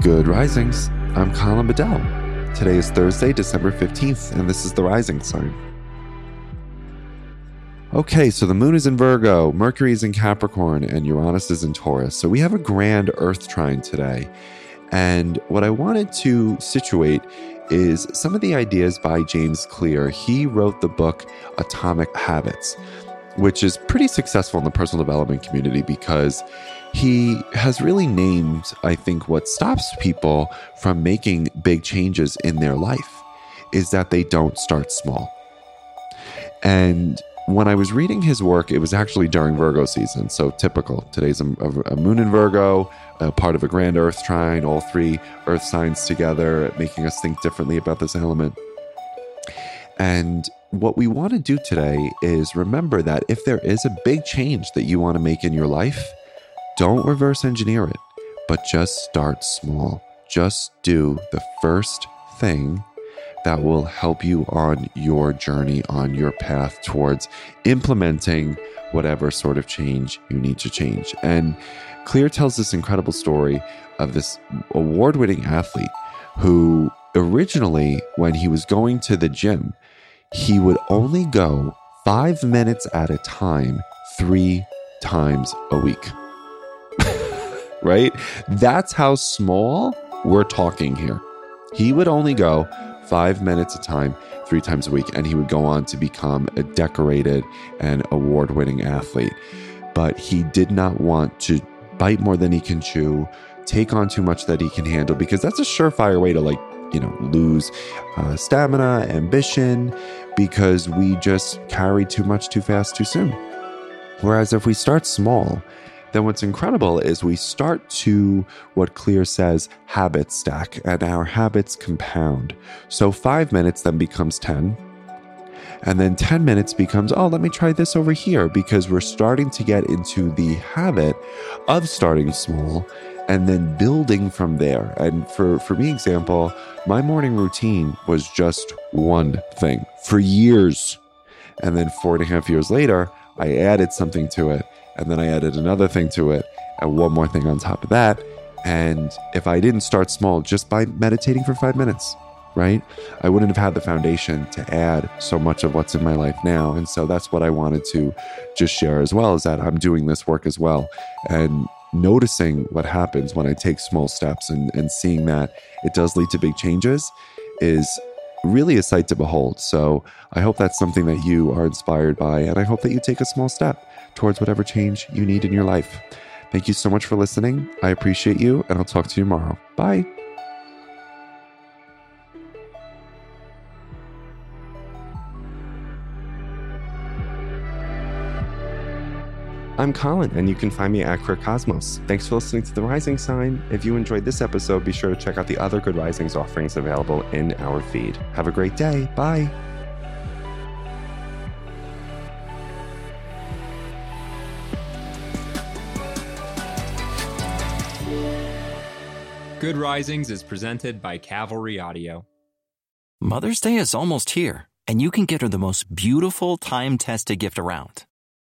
Good risings. I'm Colin Bedell. Today is Thursday, December 15th, and this is the rising sign. Okay, so the moon is in Virgo, Mercury is in Capricorn, and Uranus is in Taurus. So we have a grand Earth trine today. And what I wanted to situate is some of the ideas by James Clear. He wrote the book Atomic Habits, which is pretty successful in the personal development community because he has really named, I think, what stops people from making big changes in their life is that they don't start small. And when I was reading his work, it was actually during Virgo season. So typical. Today's a, a, moon in Virgo, a part of a grand earth trine, all three earth signs together, making us think differently about this element. And what we want to do today is remember that if there is a big change that you want to make in your life, don't reverse engineer it, but just start small. Just do the first thing that will help you on your journey, on your path towards implementing whatever sort of change you need to change. And Clear tells this incredible story of this award winning athlete who originally, when he was going to the gym, he would only go five minutes at a time, three times a week. Right? That's how small we're talking here. He would only go five minutes a time, three times a week, and he would go on to become a decorated and award winning athlete. But he did not want to bite more than he can chew, take on too much that he can handle, because that's a surefire way to, like, you know, lose uh, stamina, ambition, because we just carry too much too fast too soon. Whereas if we start small then what's incredible is we start to what Clear says habit stack, and our habits compound. So five minutes then becomes 10. And then 10 minutes becomes, oh, let me try this over here because we're starting to get into the habit of starting small and then building from there. And for, for me, example, my morning routine was just one thing for years. And then four and a half years later, I added something to it and then I added another thing to it, and one more thing on top of that. And if I didn't start small just by meditating for five minutes, right, I wouldn't have had the foundation to add so much of what's in my life now. And so that's what I wanted to just share as well is that I'm doing this work as well. And noticing what happens when I take small steps and, and seeing that it does lead to big changes is really a sight to behold. So I hope that's something that you are inspired by, and I hope that you take a small step towards whatever change you need in your life. Thank you so much for listening. I appreciate you, and I'll talk to you tomorrow. Bye. I'm Colin, and you can find me at Queer Cosmos. Thanks for listening to The Rising Sign. If you enjoyed this episode, be sure to check out the other Good Risings offerings available in our feed. Have a great day. Bye. Good Risings is presented by Cavalry Audio. Mother's Day is almost here, and you can get her the most beautiful time tested gift around